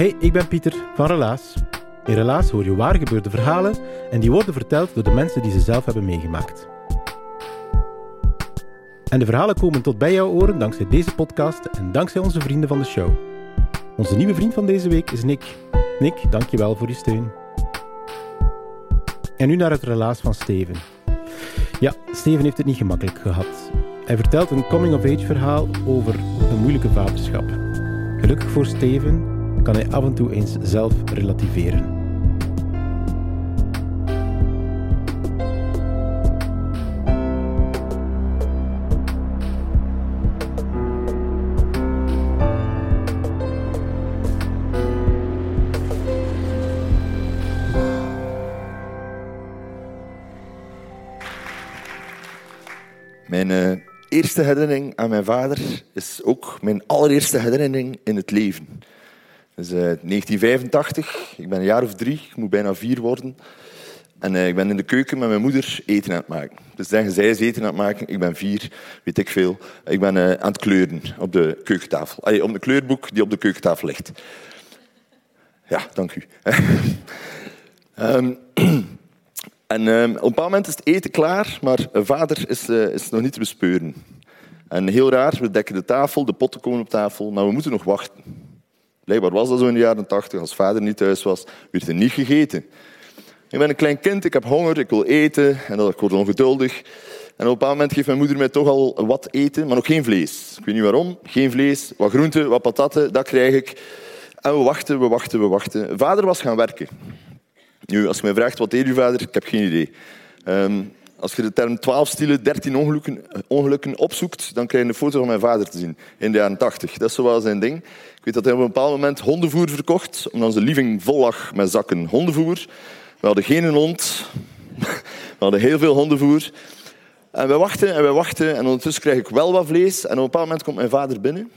Hey, ik ben Pieter van Relaas. In Relaas hoor je waar gebeurde verhalen en die worden verteld door de mensen die ze zelf hebben meegemaakt. En de verhalen komen tot bij jouw oren dankzij deze podcast en dankzij onze vrienden van de show. Onze nieuwe vriend van deze week is Nick. Nick, dankjewel voor je steun. En nu naar het relaas van Steven. Ja, Steven heeft het niet gemakkelijk gehad. Hij vertelt een coming-of-age verhaal over een moeilijke vaderschap. Gelukkig voor Steven kan hij af en toe eens zelf relativeren. Mijn eh, eerste herinnering aan mijn vader is ook mijn allereerste herinnering in het leven. Is eh, 1985, ik ben een jaar of drie, ik moet bijna vier worden. En eh, ik ben in de keuken met mijn moeder eten aan het maken. Dus zeggen zij is eten aan het maken, ik ben vier, weet ik veel. Ik ben eh, aan het kleuren op de keukentafel. Allee, op de kleurboek die op de keukentafel ligt. Ja, dank u. Ehm, en ehm, op een bepaald moment is het eten klaar, maar vader is, eh, is nog niet te bespeuren. En heel raar, we dekken de tafel, de potten komen op tafel, maar we moeten nog wachten. Blijkbaar was dat zo in de jaren tachtig. Als vader niet thuis was, werd er niet gegeten. Ik ben een klein kind, ik heb honger, ik wil eten. En dat, ik word ongeduldig. En op een moment geeft mijn moeder mij toch al wat eten, maar nog geen vlees. Ik weet niet waarom. Geen vlees, wat groenten, wat patatten, dat krijg ik. En we wachten, we wachten, we wachten. Vader was gaan werken. Nu, als je mij vraagt, wat deed uw vader? Ik heb geen idee. Ehm, als je de term 12 stielen, 13 ongelukken, ongelukken opzoekt, dan krijg je een foto van mijn vader te zien in de jaren 80. Dat is zo wel zijn ding. Ik weet dat hij op een bepaald moment hondenvoer verkocht, omdat onze living vol lag met zakken hondenvoer. We hadden geen hond. We hadden heel veel hondenvoer. En we wachten en we wachten. En ondertussen krijg ik wel wat vlees. En op een bepaald moment komt mijn vader binnen.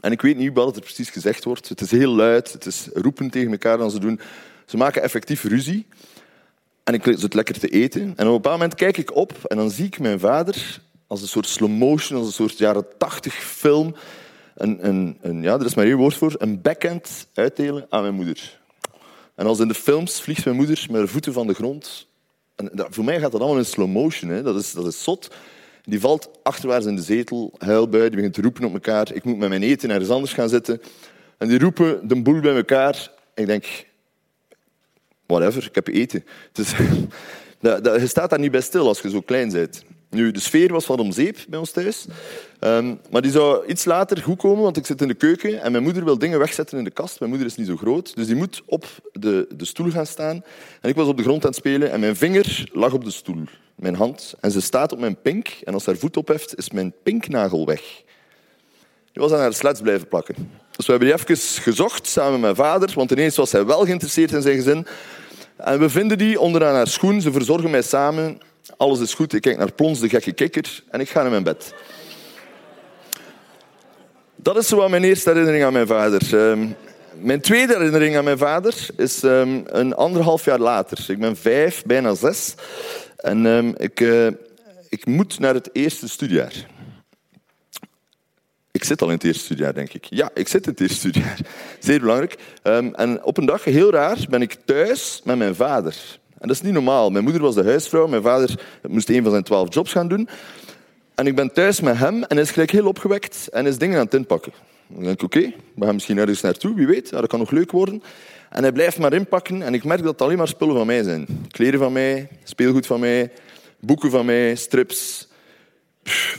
En ik weet niet wat er precies gezegd wordt. Het is heel luid. Het is roepen tegen elkaar dan ze doen. Ze maken effectief ruzie. En ik zit lekker te eten. En op een bepaald moment kijk ik op en dan zie ik mijn vader als een soort slow motion, als een soort jaren tachtig film. Een, een, een, ja, er is maar één woord voor. Een backhand uitdelen aan mijn moeder. En als in de films vliegt mijn moeder met haar voeten van de grond. En dat, voor mij gaat dat allemaal in slow motion. Hè. Dat, is, dat is zot. Die valt achterwaarts in de zetel, huilbui, die begint te roepen op elkaar. Ik moet met mijn eten ergens anders gaan zitten. En die roepen de boel bij elkaar. Ik denk, whatever, ik heb eten. Dus, je staat daar niet bij stil als je zo klein bent. Nu, de sfeer was wat om zeep bij ons thuis. Um, maar die zou iets later goed komen, want ik zit in de keuken en mijn moeder wil dingen wegzetten in de kast. Mijn moeder is niet zo groot, dus die moet op de, de stoel gaan staan. En ik was op de grond aan het spelen en mijn vinger lag op de stoel, mijn hand. En ze staat op mijn pink en als ze haar voet opheft, is mijn pinknagel weg. Die was aan haar sleds blijven plakken. Dus we hebben die even gezocht samen met mijn vader, want ineens was hij wel geïnteresseerd in zijn gezin. En we vinden die onderaan haar schoen. Ze verzorgen mij samen. Alles is goed. Ik kijk naar Plons, de gekke kikker, en ik ga naar mijn bed. Dat is zo mijn eerste herinnering aan mijn vader. Um, mijn tweede herinnering aan mijn vader is um, een anderhalf jaar later. Ik ben vijf, bijna zes. En um, ik, uh, ik moet naar het eerste studiejaar. Ik zit al in het eerste studiejaar, denk ik. Ja, ik zit in het eerste studiejaar. Zeer belangrijk. Um, en op een dag, heel raar, ben ik thuis met mijn vader. En dat is niet normaal. Mijn moeder was de huisvrouw. Mijn vader moest een van zijn twaalf jobs gaan doen. En ik ben thuis met hem en hij is gelijk heel opgewekt en is dingen aan het inpakken. Dan denk ik, oké, we gaan misschien ergens naartoe, wie weet. Dat kan nog leuk worden. En hij blijft maar inpakken en ik merk dat het alleen maar spullen van mij zijn. Kleren van mij, speelgoed van mij, boeken van mij, strips,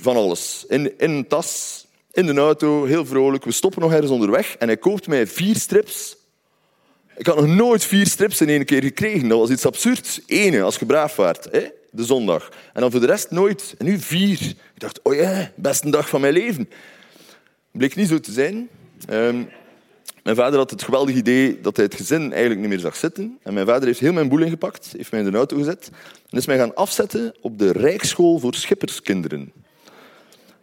van alles. In, in een tas, in de auto, heel vrolijk. We stoppen nog ergens onderweg en hij koopt mij vier strips. Ik had nog nooit vier strips in één keer gekregen. Dat was iets absurds. Ene, als je braaf waart, hè? de zondag. En dan voor de rest nooit. En nu vier. Ik dacht, oh ja, beste dag van mijn leven. Bleek niet zo te zijn. Ehm, mijn vader had het geweldige idee dat hij het gezin eigenlijk niet meer zag zitten. En mijn vader heeft heel mijn boel ingepakt, heeft mij in de auto gezet en is mij gaan afzetten op de Rijksschool voor schipperskinderen.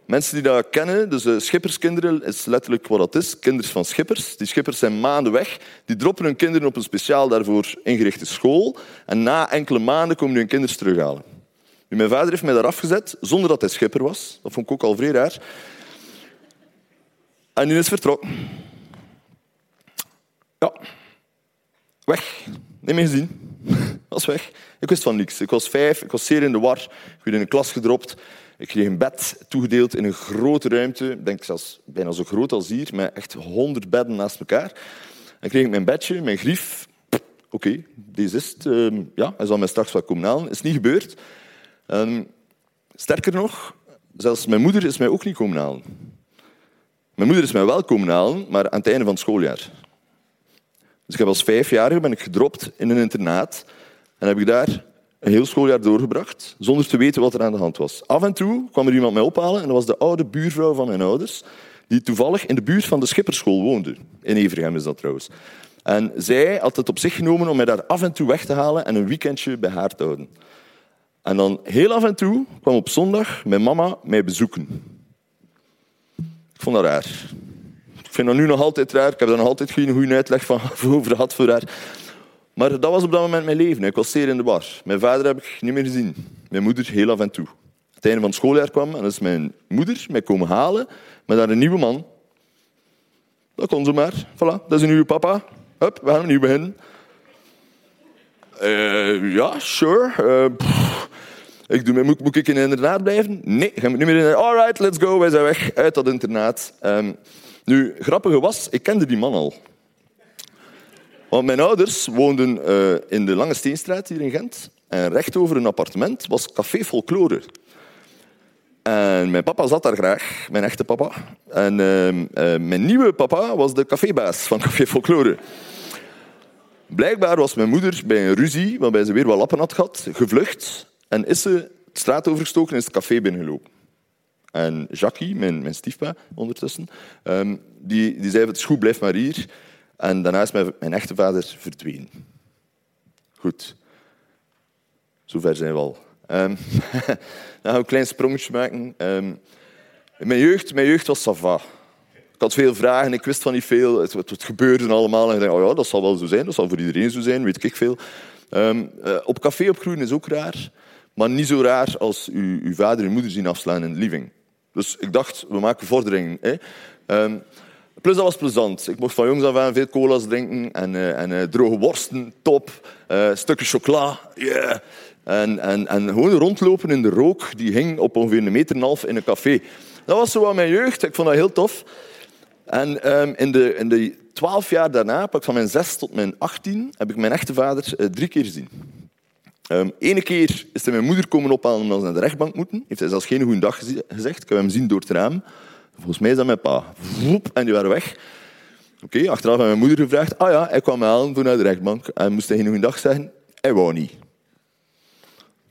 Mensen die dat kennen, dus uh, schipperskinderen is letterlijk wat dat is, kinderen van schippers. Die schippers zijn maanden weg, die droppen hun kinderen op een speciaal daarvoor ingerichte school en na enkele maanden komen hun kinderen terughalen. Mijn vader heeft mij daar afgezet zonder dat hij schipper was. Dat vond ik ook al vrij raar. En nu is vertrokken. Ja. Weg. Niet meer gezien. Was weg. Ik wist van niks. Ik was vijf, ik was zeer in de war. Ik werd in een klas gedropt. Ik kreeg een bed toegedeeld in een grote ruimte. Ik denk zelfs bijna zo groot als hier, met echt honderd bedden naast elkaar. En kreeg ik mijn bedje, mijn grief. Oké, deze is het. Uh, ja, hij zal mij straks wat komen halen. is niet gebeurd. Um, sterker nog, zelfs mijn moeder is mij ook niet komen halen. Mijn moeder is mij wel komen halen, maar aan het einde van het schooljaar. Dus ik heb als vijfjarige ben ik gedropt in een internaat heb ik daar een heel schooljaar doorgebracht, zonder te weten wat er aan de hand was. Af en toe kwam er iemand mij ophalen en dat was de oude buurvrouw van mijn ouders, die toevallig in de buurt van de schipperschool woonde. In Evergem is dat trouwens. En zij had het op zich genomen om mij daar af en toe weg te halen en een weekendje bij haar te houden. En dan heel af en toe kwam op zondag mijn mama mij bezoeken. Ik vond dat raar. Ik vind dat nu nog altijd raar. Ik heb daar nog altijd geen goede uitleg van over gehad voor haar. Maar dat was op dat moment mijn leven. Ik was zeer in de war. Mijn vader heb ik niet meer gezien. Mijn moeder heel af en toe. Het einde van het schooljaar kwam en is mijn moeder mij komen halen met daar een nieuwe man. Dat kon ze maar. Voilà, dat is een nieuwe papa. Hup, we gaan opnieuw beginnen. Uh, ja, sure. Uh, ik doe, moet, moet ik in een internaat blijven? Nee, ga ik niet meer in. Alright, let's go. Wij zijn weg uit dat internaat. Um, nu, grappige was, ik kende die man al. Want mijn ouders woonden uh, in de Lange Steenstraat hier in Gent. En recht over een appartement was Café Folklore. En mijn papa zat daar graag, mijn echte papa. En uh, uh, mijn nieuwe papa was de cafébaas van Café Folklore. Blijkbaar was mijn moeder bij een ruzie, waarbij ze weer wat lappen had gehad, gevlucht. En is ze de straat overgestoken en is het café binnengelopen. En Jackie, mijn, mijn stiefpa ondertussen, um, die, die zei: Het is goed, blijf maar hier. En daarna is mijn, echte vader verdwenen. Goed. Zover zijn we al. Um, dan gaan we een klein sprongetje maken. Um, mijn, jeugd, mijn jeugd was sava. Ik had veel vragen, ik wist van niet veel. Het, gebeurde allemaal. En ik dacht, oh ja, dat zal wel zo zijn. Dat zal voor iedereen zo zijn, weet ik veel. Um, uh, op café opgroeien is ook raar. Maar niet zo raar als uw, uw vader en moeder zien afslaan in de living. Dus ik dacht, we maken vorderingen. Hè. Plus dat was plezant. Ik mocht van jongs af aan veel cola's drinken en, uh, en uh, droge worsten, top. Uh, stukken chocola, yeah. En, en, en gewoon rondlopen in de rook, die hing op ongeveer een meter en een half in een café. Dat was zo mijn jeugd. Ik vond dat heel tof. En um, in, de, in de twaalf jaar daarna, van mijn zes tot mijn achttien, heb ik mijn echte vader drie keer gezien. Um, Ene keer is hij mijn moeder komen ophalen omdat ze naar de rechtbank moeten. Heeft hij zelfs geen goede dag gezegd. Ik heb hem zien door het raam. Volgens mij is dat mijn pa. En die waren weg. Oké, achteraf heb mijn moeder gevraagd. Ah ja, hij kwam me halen voor naar de rechtbank. En moest hij geen goede dag zeggen. Hij wou niet.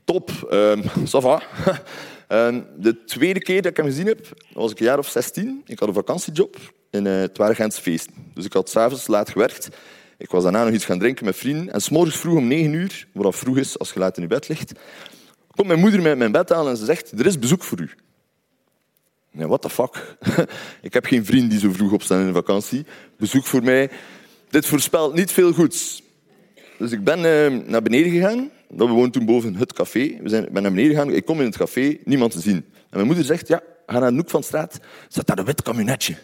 Top. Um, ça um, de tweede keer dat ik hem gezien heb, was ik een jaar of 16. Ik had een vakantiejob in uh, het waren. Dus ik had s'avonds laat gewerkt. Ik was daarna nog iets gaan drinken met vrienden. En s'morgens vroeg om negen uur, wat vroeg is als je laat in je bed ligt, komt mijn moeder met mijn bed aan en ze zegt, er is bezoek voor u. Nee, what the fuck? ik heb geen vriend die zo vroeg opstaan in de vakantie. Bezoek voor mij. Dit voorspelt niet veel goeds. Dus ik ben uh, naar beneden gegaan. We woonden toen boven het café. We zijn, ben naar beneden gegaan. Ik kom in het café, niemand te zien. En mijn moeder zegt, ja, ga naar de hoek van de straat. Zet daar een wit camionetje.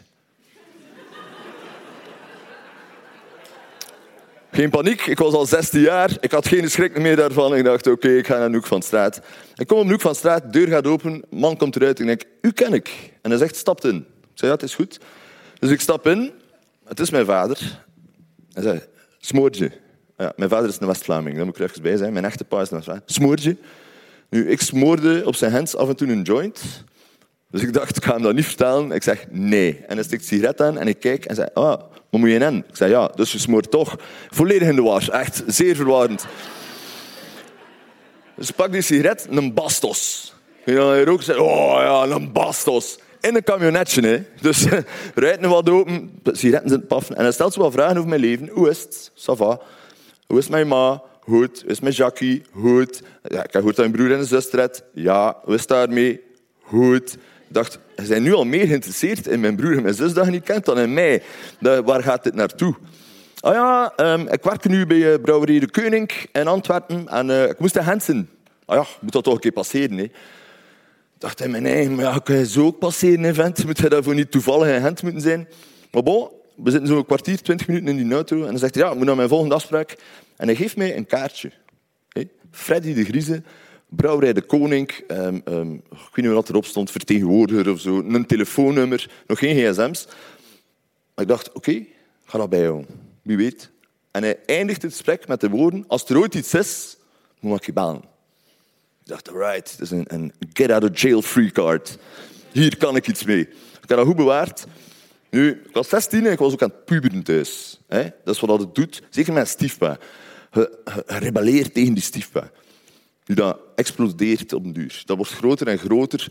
Geen paniek, ik was al 16 jaar. Ik had geen schrik meer daarvan. Ik dacht, oké, ik ga naar de hoek van straat. Ik kom op de hoek van straat, de deur gaat open, man komt eruit. Ik denk, u ken ik. En hij zegt, stapt in. Ik zei, ja, het is goed. Dus ik stap in. Het is mijn vader. Hij zei, smoortje. Ja, mijn vader is een West-Vlaming, daar moet ik er even bij zijn. Mijn echte pa is een West-Vlaming. Nu, ik smoorde op zijn hands af en toe een joint. Dus ik dacht, ik ga hem dat niet vertellen. Ik zeg, nee. En hij stikt sigaret aan en ik kijk en zei, ah, wat moet je in? Ik zeg, ja, dus je smoort toch. Volledig in de war. Echt zeer verwarrend. Dus pak die sigaret, een Bastos. En hij rookt zei, oh ja, een Bastos. In een camionetje, hè. Dus rijdt nu wat open, sigaretten zijn paffen. En hij stelt zo wat vragen over mijn leven. Hoe is het? Ça va. Hoe is mijn ma? Goed. Hoe is mijn Jackie? Goed. Ja, ik heb gehoord dat mijn broer en zus. Ja. Hoe is het daarmee? Goed. Dacht, ze zijn nu al meer geïnteresseerd in mijn broer en mijn zus dat niet kent dan in mij. waar gaat dit naartoe? Ah ja, um, ik werk nu bij uh, Brouwerij de Koning in Antwerpen en uh, ik moest naar Hensen. Ah ja, moet dat toch een keer passeren. Hè? Ik dacht in mijn eigen, maar ja, kan je zo ook passeren in vent? Moet je daarvoor niet toevallig in Gent moeten zijn? Maar bon, we zitten zo'n kwartier, twintig minuten in die auto en dan zegt hij, ja, ik moet naar mijn volgende afspraak. En hij geeft mij een kaartje. Hey, Freddy de Grieze, Brouwerij de Koning, um, um, ik weet niet wat erop stond, vertegenwoordiger of zo, een telefoonnummer, nog geen gsm's. Ik dacht, oké, ga dat bijhouden. Wie weet. En hij eindigt het gesprek met de woorden, als er ooit iets is, moet ik je bellen. Ik dacht, right, dat is een, een get out of jail free card. Hier kan ik iets mee. Ik heb dat goed bewaard. Nu, ik was 16 en ik was ook aan het puberen thuis. Dat is wat het doet, zeker met stiefpa. Je rebelleert tegen die stiefpa. Nu, dat explodeert op een duur. Dat wordt groter en groter.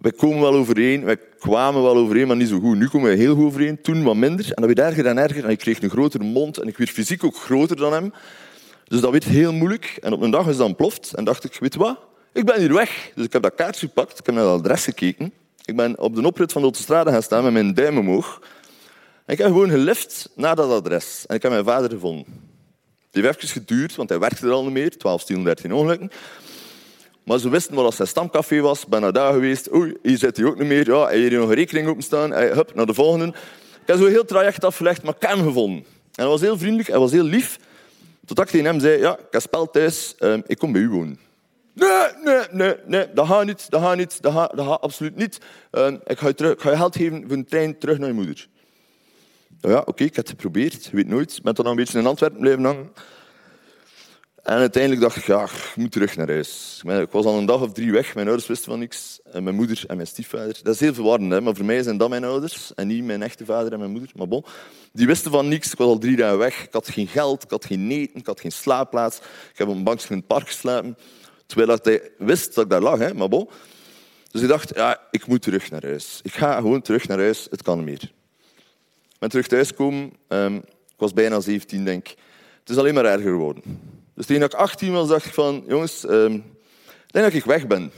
Wij komen wel overeen, wij kwamen wel overeen, maar niet zo goed. Nu komen we heel goed overeen, toen wat minder. En dat werd erger en erger. En ik kreeg een grotere mond en ik werd fysiek ook groter dan hem. Dus dat werd heel moeilijk. En op een dag is dat ontploft en dacht ik, weet wat? Ik ben hier weg. Dus ik heb dat kaartje gepakt, ik heb naar het adres gekeken. Ik ben op de oprit van de autostrade gaan staan met mijn duim omhoog. En ik heb gewoon gelift naar dat adres. En ik heb mijn vader gevonden. Die heeft even geduurd, want hij werkte er al niet meer. 12, 13 ongelukken. Maar ze wisten wel dat zijn stamcafé was. Ben naar daar geweest. Oei, hier zit hij ook niet meer. Ja, hij heeft hier nog een rekening openstaan. Hij, hup, naar de volgende. Ik heb zo heel traject afgelegd, maar ik heb gevonden. En hij was heel vriendelijk, hij was heel lief. Totdat ik hem zei, ja, ik heb spel thuis, um, ik kom bij u wonen. Nee, nee, nee, nee, dat gaat niet, dat gaat niet, dat gaat, absoluut niet. Um, ik, ga je terug, ga je geld geven voor een trein terug naar je moeder. Ja, oké, ik heb het geprobeerd, weet nooit. Ik ben dan een beetje in Antwerpen blijven hangen. En uiteindelijk dacht ik, ja, ik moet terug naar huis. Ik was al een dag of drie weg, mijn ouders wisten van niks. En mijn moeder en mijn stiefvader. Dat is heel verwarrend, hè? maar voor mij zijn dat mijn ouders en niet mijn echte vader en mijn moeder. Maar bon, die wisten van niks. Ik was al drie dagen weg. Ik had geen geld, ik had geen eten, ik had geen slaapplaats. Ik heb op een bankje in het park geslapen. Terwijl hij wist dat ik daar lag, hè? maar bon. Dus ik dacht, ja, ik moet terug naar huis. Ik ga gewoon terug naar huis, het kan niet meer. Ben terug thuiskomen. Um, ik was bijna 17, denk ik. Het is alleen maar erger geworden. Dus toen ik 18 was, dacht ik van, jongens, um, denk dat ik weg ben.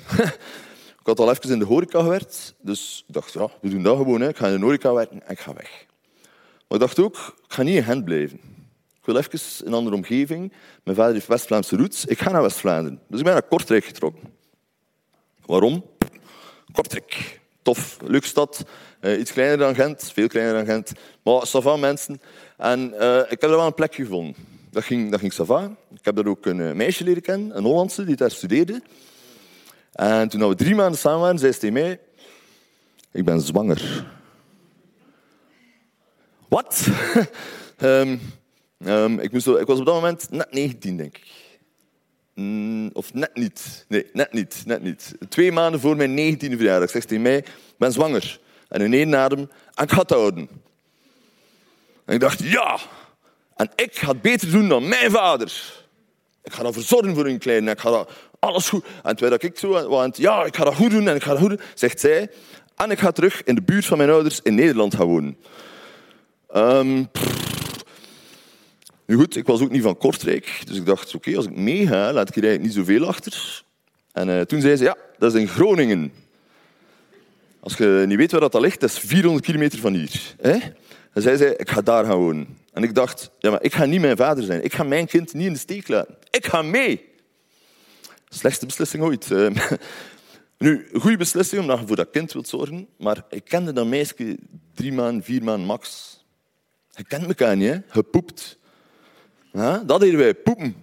ik had al even in de horeca gewerkt, dus ik dacht, ja, we doen dat gewoon. Hè. Ik ga in de horeca werken en ik ga weg. Maar ik dacht ook, ik ga niet in Gent blijven. Ik wil even een andere omgeving. Mijn vader heeft West-Vlaamse roots. Ik ga naar West-Vlaanderen. Dus ik ben naar Kortrijk getrokken. Waarom? Kortrijk. Tof, leuke stad. Uh, iets kleiner dan Gent, veel kleiner dan Gent. Maar savant mensen. En uh, ik heb er wel een plekje gevonden. Dat ging, dat ging sava. Ik heb daar ook een eh, meisje leren kennen, een Hollandse, die daar studeerde. En toen we drie maanden samen waren, zei ze tegen mij... Ik ben zwanger. Wat? um, um, ik, ik was op dat moment net 19, denk ik. Mm, of net niet. Nee, net niet, net niet. Twee maanden voor mijn 19e verjaardag zegt hij mij... Ik ben zwanger. En in één adem... Ga het houden. En ik dacht, ja... En ik ga het beter doen dan mijn vader. Ik ga ervoor zorgen voor hun kleine. Ik ga dat alles goed. En terwijl ik zo want ja, ik ga dat goed doen en ik ga dat goed doen, zegt zij. En ik ga terug in de buurt van mijn ouders in Nederland gaan wonen. Um, nu goed, ik was ook niet van Kortrijk. Dus ik dacht, oké, als ik meega, laat ik hier eigenlijk niet zoveel achter. En uh, toen zei ze, ja, dat is in Groningen. Als je niet weet waar dat ligt, dat is 400 kilometer van hier. En zij zei, ik ga daar gaan wonen. En ik dacht, ja, maar ik ga niet mijn vader zijn. Ik ga mijn kind niet in de steek laten. Ik ga mee. Slechtste beslissing ooit. Ehm, nu, een goede beslissing omdat je voor dat kind wilt zorgen. Maar ik kende dat meisje drie maanden, vier maanden max. Je kent elkaar niet? Je poept. Dat deden wij, poepen.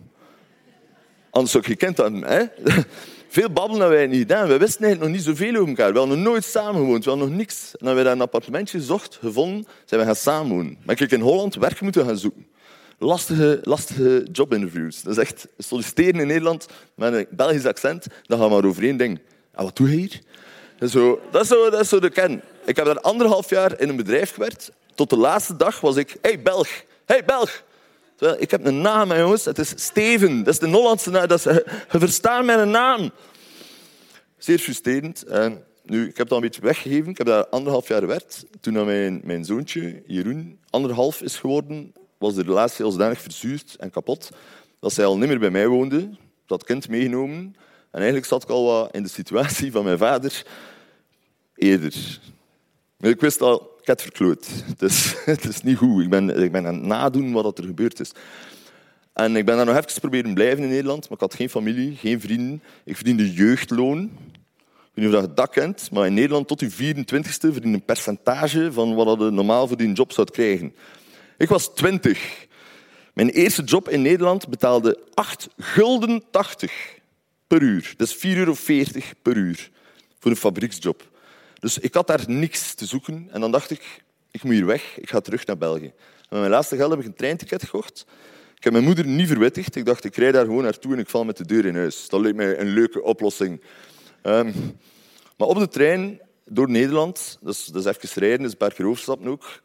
Anders zou ik gekend hebben. Hè? Veel babbelen hebben wij niet gedaan. We wisten eigenlijk nog niet zoveel over elkaar. We hadden nog nooit samen gewoond. We hadden nog niks. En dan hebben we daar een appartementje gezocht, gevonden, zijn we gaan samenwonen. Maar ik in Holland werk moeten gaan zoeken. Lastige, lastige jobinterviews. Dat is echt solliciteren in Nederland met een Belgisch accent. Dan gaan we maar over één ding. Wat doe je hier? Zo, dat, is zo, dat is zo de kern. Ik heb daar anderhalf jaar in een bedrijf gewerkt. Tot de laatste dag was ik... Hey Belg, hey Belg. Ik heb een naam, jongens. Het is Steven. Dat is de Hollandse naam. Dat is, je verstaat mijn naam. Zeer frustrerend. En nu, ik heb dat een beetje weggegeven. Ik heb daar anderhalf jaar gewerkt. Toen mijn, mijn zoontje, Jeroen, anderhalf is geworden, was de relatie al zodanig verzuurd en kapot dat zij al niet meer bij mij woonde. Dat kind meegenomen. En eigenlijk zat ik al wat in de situatie van mijn vader eerder. Ik wist al, ik het verkloot. Is, het is niet goed. Ik ben, ik ben aan het nadoen wat er gebeurd is. En ik ben daar nog even proberen blijven in Nederland, maar ik had geen familie, geen vrienden. Ik verdiende jeugdloon. Ik weet niet of je dat kent, maar in Nederland tot je 24ste verdien een percentage van wat je normaal voor die job zou krijgen. Ik was 20. Mijn eerste job in Nederland betaalde 8 gulden 80 per uur. Dat is 4,40 euro per uur voor een fabrieksjob. Dus ik had daar niks te zoeken. En dan dacht ik, ik moet hier weg. Ik ga terug naar België. En met mijn laatste geld heb ik een treinticket gekocht. Ik heb mijn moeder niet verwittigd. Ik dacht, ik rijd daar gewoon naartoe en ik val met de deur in huis. Dat leek mij een leuke oplossing. Um, maar op de trein door Nederland, dat is, even rijden, is een paar keer ook,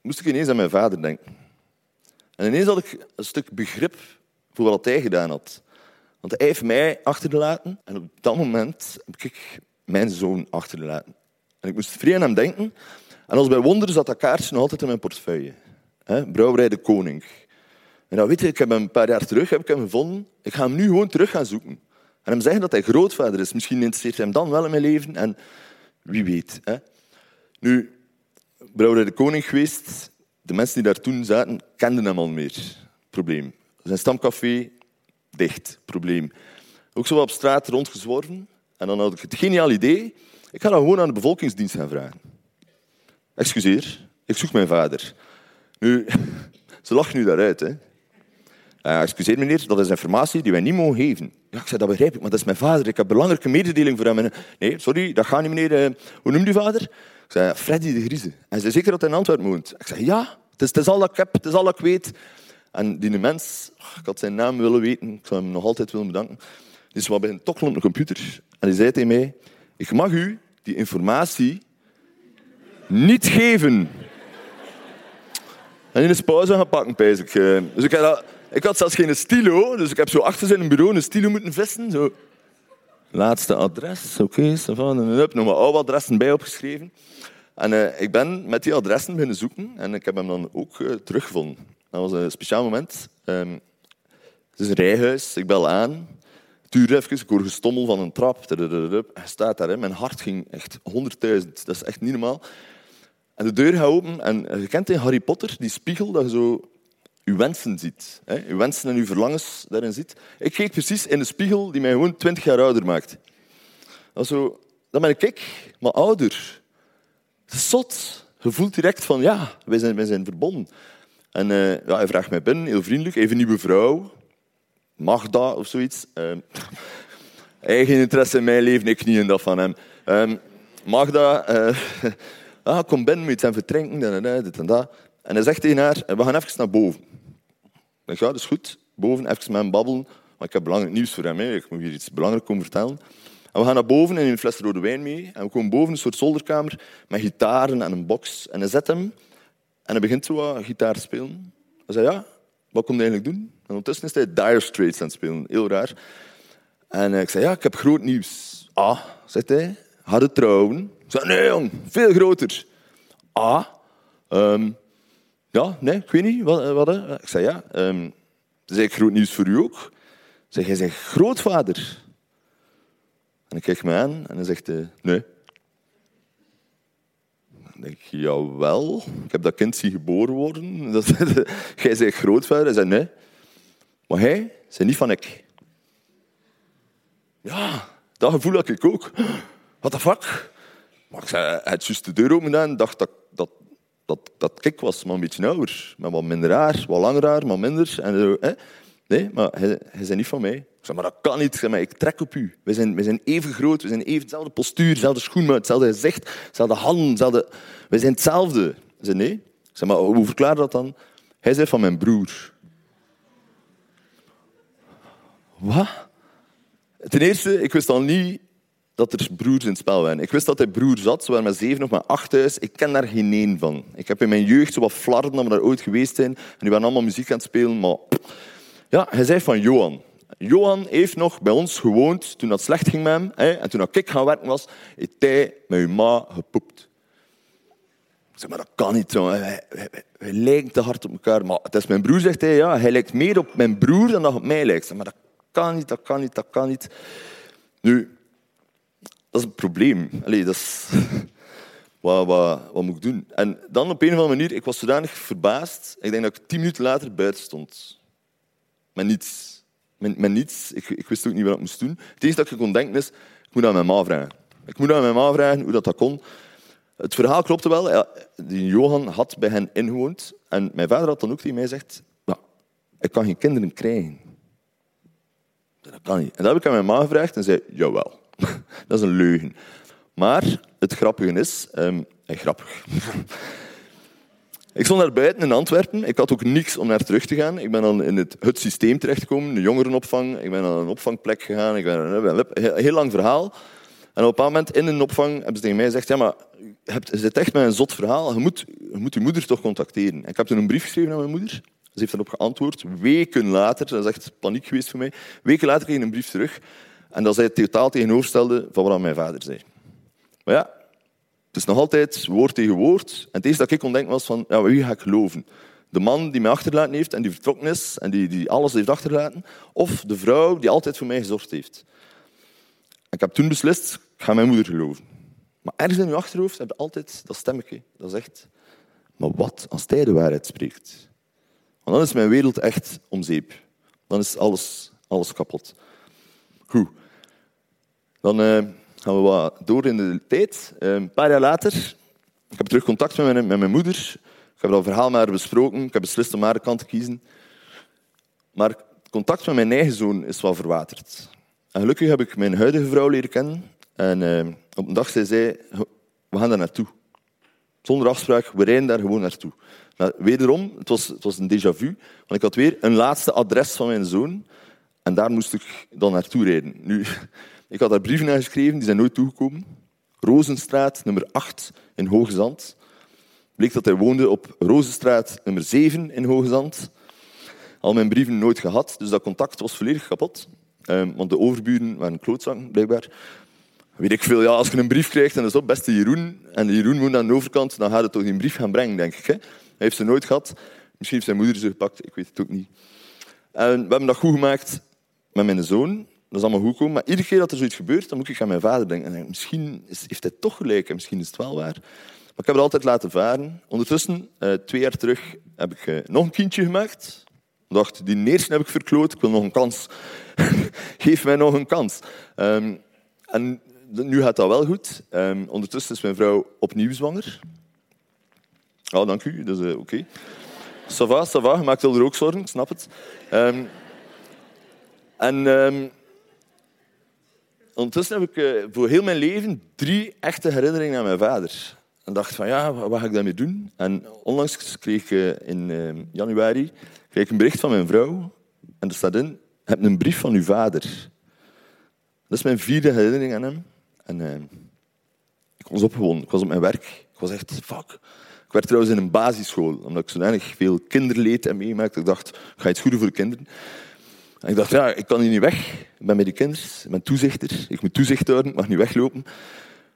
moest ik ineens aan mijn vader denken. En ineens had ik een stuk begrip voor wat hij gedaan had. Want hij heeft mij achtergelaten en op dat moment heb ik mijn zoon achtergelaten. En ik moest vrij aan hem denken. En als bij wonder zat dat kaartje nog altijd in mijn portefeuille. Brouwerij de Koning. En dan weet je, ik heb hem een paar jaar terug heb ik hem gevonden. Ik ga hem nu gewoon terug gaan zoeken. En hem zeggen dat hij grootvader is. Misschien interesseert hij hem dan wel in mijn leven. En wie weet. Hè. Nu, Brouwerij de Koning geweest. De mensen die daar toen zaten, kenden hem al meer. Probleem. Zijn stamcafé, dicht. Probleem. Ook zo op straat rondgezworven. En dan had ik het geniaal idee. Ik ga dat gewoon aan de bevolkingsdienst gaan vragen. Excuseer, ik zoek mijn vader. Nu, ze lachen nu daaruit. Hè. Uh, excuseer meneer, dat is informatie die wij niet mogen geven. Ja, ik zei, dat begrijp ik, maar dat is mijn vader. Ik heb belangrijke mededeling voor hem. Nee, sorry, dat gaat niet meneer. Uh, hoe noemt u vader? Ik zei, Freddy de Griezen. En zei, zeker dat hij in Antwerpen woont? Ik zei, ja, het is, het is al dat ik heb, het is al dat ik weet. En die mens, ik had zijn naam willen weten, ik zou hem nog altijd willen bedanken. Wat bij een tokkelen op de computer. En die zei tegen mij, ik mag u die informatie niet geven. En in is pauze gaan pakken, ik. Eh. Dus ik had, ik had zelfs geen stilo, dus ik heb zo achter zijn bureau een stilo moeten vissen. Zo. Laatste adres, oké, okay, en heb nog maar oude adressen bij opgeschreven. En uh, ik ben met die adressen beginnen zoeken en ik heb hem dan ook uh, teruggevonden. Dat was een speciaal moment. Um, het is een rijhuis, ik bel aan. Duurde even, ik hoor gestommel van een trap. Hij staat daar, mijn hart ging echt honderdduizend. Dat is echt niet normaal. En de deur gaat open en je kent in Harry Potter die spiegel dat je zo je wensen ziet. Hè? Je wensen en je verlangens daarin ziet. Ik keek precies in de spiegel die mij gewoon twintig jaar ouder maakt. Dat zo, dan ben ik, maar ouder. Het is zot. Je voelt direct van, ja, wij zijn, wij zijn verbonden. En uh, ja, hij vraagt mij binnen, heel vriendelijk, even nieuwe vrouw. Magda of zoiets. Uh, eigen interesse in mijn leven, ik niet in dat van hem. Uh, Magda, uh, ah, kom binnen met zijn vertrinken, dit en dat. En hij zegt tegen haar, we gaan even naar boven. Ik ja, dat is goed. Boven, even met hem babbelen. Maar ik heb belangrijk nieuws voor hem. Hè. Ik moet hier iets belangrijks komen vertellen. En we gaan naar boven en een fles rode wijn mee. En we komen boven een soort zolderkamer met gitaren en een box. En hij zet hem en hij begint zo gitaar te spelen. Hij zei, ja, wat komt hij eigenlijk doen? En ondertussen is hij Dire Straits aan het spelen. Heel raar. En ik zei, ja, ik heb groot nieuws. Ah, zegt hij, hadden trouwen. Ik zei, nee jong, veel groter. Ah, ja, nee, ik weet niet. Wat, wat Ik zei, ja, um, zei ik groot nieuws voor u ook. Zeg, jij zegt grootvader. En ik kijk me aan en hij zegt, uh, nee. Denk ik, jawel, ik heb dat kind zien geboren worden. Dat, jij zegt grootvader. Hij zei, nee. Maar hij zei niet van ik. Ja, dat gevoel had ik ook. What the fuck? Maar ik zei, had juist de deur open en dacht dat, dat, dat, dat kik was, maar een beetje ouder. Met wat minder haar, wat langer haar, maar minder. En hè? Nee, maar hij, hij is niet van mij. Ik zeg, maar dat kan niet. Maar ik trek op u. We zijn, zijn even groot, we zijn even dezelfde postuur, dezelfde schoenmaat, hetzelfde gezicht, dezelfde handen, dezelfde... We zijn hetzelfde. Ik zeg, nee. Ik zeg, maar hoe verklaar dat dan? Hij zei van mijn broer. Wat? Ten eerste, ik wist al niet dat er broers in het spel waren. Ik wist dat hij broer zat. Ze waren met zeven of met acht thuis. Ik ken daar geen één van. Ik heb in mijn jeugd zo wat flarden dat we daar ooit geweest zijn. En die waren allemaal muziek aan het spelen. Maar ja, hij zei van Johan. Johan heeft nog bij ons gewoond toen dat slecht ging met hem. Hè, en toen ik gaan werken was, heeft hij met uw ma gepoept. Zeg, maar dat kan niet. Wij, lijken te hard op elkaar. Maar het is mijn broer, zegt hij. Ja, hij lijkt meer op mijn broer dan dat op mij lijkt. Zeg, maar dat kan niet, dat kan niet, dat kan niet. Nu, dat is een probleem. Allee, dat is... Wat, wat, wat, moet ik doen? En dan op een of andere manier, ik was zodanig verbaasd. Ik denk dat ik tien minuten later buiten stond. Met niets. Met, niets. Ik, ik, wist ook niet wat ik moest doen. Het enige dat ik kon denken is, ik moet aan mijn ma vragen. Ik moet aan mijn ma vragen hoe dat, dat kon. Het verhaal klopte wel. Ja, die Johan had bij hen ingewoond. En mijn vader had dan ook tegen mij gezegd, ja, ik kan geen kinderen krijgen. Dat kan niet. En dat heb ik aan mijn ma gevraagd en zei, jawel. dat is een leugen. Maar het grappige is... Um, grappig. ik stond daar buiten in Antwerpen. Ik had ook niks om naar terug te gaan. Ik ben dan in het, het systeem terechtgekomen, de jongerenopvang. Ik ben naar een opvangplek gegaan. Ik ben, een heel lang verhaal. En op een moment in een opvang hebben ze tegen mij gezegd... Ja, maar je zit echt met een zot verhaal. Je moet, je moet je moeder toch contacteren. En ik heb toen een brief geschreven aan mijn moeder. Ze heeft daarop geantwoord. Weken later, dat is echt paniek geweest voor mij. Weken later kreeg ik een brief terug. En dat zij totaal tegenoverstelde van wat mijn vader zei. Maar ja, het is nog altijd woord tegen woord. En het eerste dat ik kon was van, ja, wie ga ik geloven? De man die mij achterlaten heeft en die vertrokken is en die, die alles heeft achtergelaten, of de vrouw die altijd voor mij gezorgd heeft. ik heb toen beslist, ik ga mijn moeder geloven. Maar ergens in je achterhoofd heb je altijd dat stemmetje dat zegt, maar wat als hij de waarheid spreekt? Want dan is mijn wereld echt om zeep. Dan is alles, alles kapot. Goed. Dan uh, gaan we wat door in de tijd. Uh, een paar jaar later, ik heb terug contact met mijn, met mijn moeder. Ik heb dat verhaal met haar besproken. Ik heb beslist om haar kant te kiezen. Maar contact met mijn eigen zoon is wel verwaterd. En gelukkig heb ik mijn huidige vrouw leren kennen. En uh, op een dag zei zij, we gaan daar naartoe. Zonder afspraak, we rijden daar gewoon naartoe. Nou, wederom, het was, het was een déjà vu, want ik had weer een laatste adres van mijn zoon. En daar moest ik dan naartoe rijden. Nu, ik had daar brieven naar geschreven, die zijn nooit toegekomen. Rozenstraat, nummer 8 in Hoge Zand. Bleek dat hij woonde op Rozenstraat, nummer 7 in Hoge Zand. Al mijn brieven nooit gehad, dus dat contact was volledig kapot. Um, want de overburen waren klootzakken, blijkbaar. Weet ik veel, ja, als je een brief krijgt en dat is op, beste Jeroen, en Jeroen woont aan de overkant, dan gaat het toch een brief gaan brengen, denk ik. Hè? Hij heeft ze nooit gehad. Misschien heeft zijn moeder ze gepakt, ik weet het ook niet. En we hebben dat goed gemaakt met mijn zoon. Dat is allemaal goed gekomen. Maar iedere keer dat er zoiets gebeurt, dan moet ik aan mijn vader denken. En misschien heeft hij toch gelijk en misschien is het wel waar. Maar ik heb het altijd laten varen. Ondertussen, eh, twee jaar terug, heb ik eh, nog een kindje gemaakt. Ik dacht, die eerste heb ik verkloot, ik wil nog een kans. Geef mij nog een kans. Ehm, en nu gaat dat wel goed. Um, ondertussen is mijn vrouw opnieuw zwanger. Oh, dank u. Dat is uh, oké. Okay. Ça va, ça va. Je maakt er ook zorgen, ik snap het. Um, en ondertussen heb ik uh, voor heel mijn leven drie echte herinneringen aan mijn vader. En dacht van, ja, wat ga ik daarmee doen? En onlangs kreeg ik uh, in uh, januari kreeg ik een bericht van mijn vrouw. En er staat in, heb een brief van uw vader. Dat is mijn vierde herinnering aan hem. En ik was opgewonden. Ik was op mijn werk. Ik was echt, fuck. Ik werd trouwens in een basisschool, omdat ik zodanig veel kinderleed heb meegemaakt. Ik dacht, ik ga iets goeden voor de kinderen. Ik dacht, ja, ik kan hier niet weg. Ik ben met die kinderen, ik ben toezichter. Ik moet toezicht houden, ik mag niet weglopen.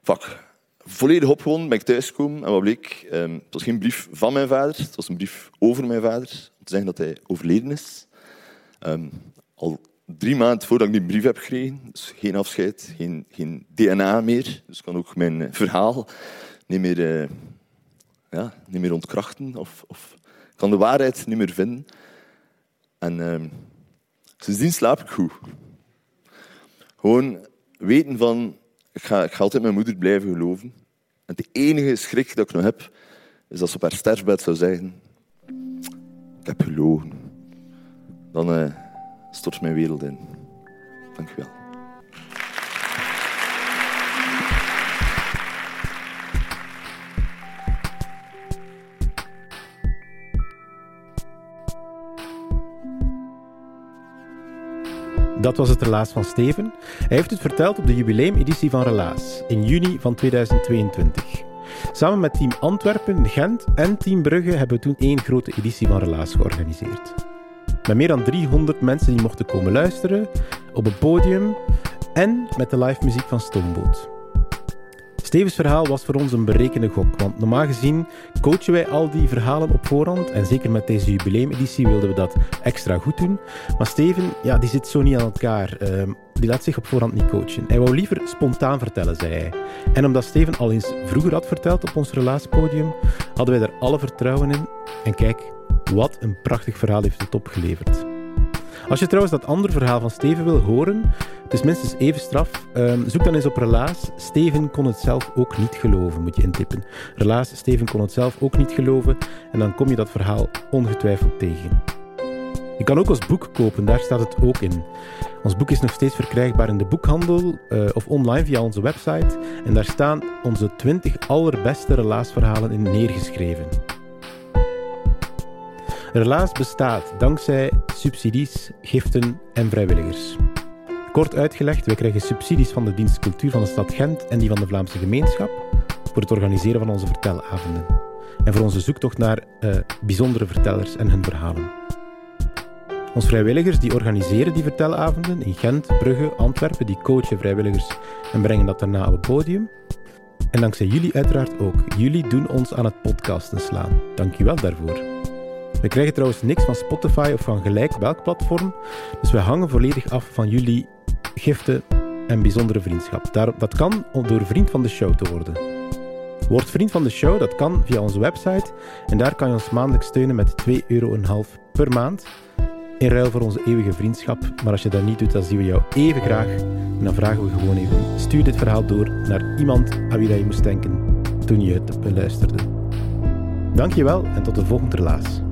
Fuck. Volledig opgewonden ben ik thuisgekomen. En wat bleek? Um, het was geen brief van mijn vader, het was een brief over mijn vader. Om te zeggen dat hij overleden is. Um, al drie maanden voordat ik die brief heb gekregen. Dus geen afscheid, geen, geen DNA meer. Dus kan ook mijn verhaal niet meer, uh, ja, niet meer ontkrachten. Of, kan de waarheid niet meer vinden. En... Um, Sindsdien slaap ik goed. Gewoon weten van, ik ga, ik altijd mijn moeder blijven geloven. En de enige schrik dat ik nog heb, is dat ze op haar sterfbed zou zeggen, ik heb gelogen. Dan, uh, stort mijn wereld in. Dank u wel. Dat was het relaas van Steven. Hij heeft het verteld op de jubileumeditie van Relaas in juni van 2022. Samen met Team Antwerpen, Gent en Team Brugge hebben we toen één grote editie van Relaas georganiseerd. Met meer dan 300 mensen die mochten komen luisteren, op een podium en met de live muziek van Stoomboot. Stevens verhaal was voor ons een berekende gok, want normaal gezien coachen wij al die verhalen op voorhand en zeker met deze jubileumeditie wilden we dat extra goed doen. Maar Steven, ja, die zit zo niet aan elkaar. Ehm, die laat zich op voorhand niet coachen. Hij wou liever spontaan vertellen, zei hij. En omdat Steven al eens vroeger had verteld op ons relatiepodium, hadden wij er alle vertrouwen in. En kijk, wat een prachtig verhaal heeft het opgeleverd. Als je trouwens dat andere verhaal van Steven wil horen, het is minstens even straf, um, zoek dan eens op Relaas. Steven kon het zelf ook niet geloven, moet je intippen. Relaas, Steven kon het zelf ook niet geloven en dan kom je dat verhaal ongetwijfeld tegen. Je kan ook ons boek kopen, daar staat het ook in. Ons boek is nog steeds verkrijgbaar in de boekhandel uh, of online via onze website en daar staan onze 20 allerbeste relaasverhalen in neergeschreven. Relaas bestaat dankzij subsidies, giften en vrijwilligers. Kort uitgelegd, wij krijgen subsidies van de dienst Cultuur van de stad Gent en die van de Vlaamse gemeenschap voor het organiseren van onze vertelavonden. En voor onze zoektocht naar uh, bijzondere vertellers en hun verhalen. Onze vrijwilligers die organiseren die vertelavonden in Gent, Brugge, Antwerpen, die coachen vrijwilligers en brengen dat daarna op het podium. En dankzij jullie uiteraard ook. Jullie doen ons aan het podcasten slaan. Dank je wel daarvoor. We krijgen trouwens niks van Spotify of van gelijk welk platform, dus we hangen volledig af van jullie giften en bijzondere vriendschap. dat kan door vriend van de show te worden. Word vriend van de show, dat kan via onze website en daar kan je ons maandelijks steunen met 2,5 euro per maand in ruil voor onze eeuwige vriendschap. Maar als je dat niet doet, dan zien we jou even graag en dan vragen we gewoon even, stuur dit verhaal door naar iemand aan wie dat je moest denken toen je het beluisterde. Dankjewel en tot de volgende relaas.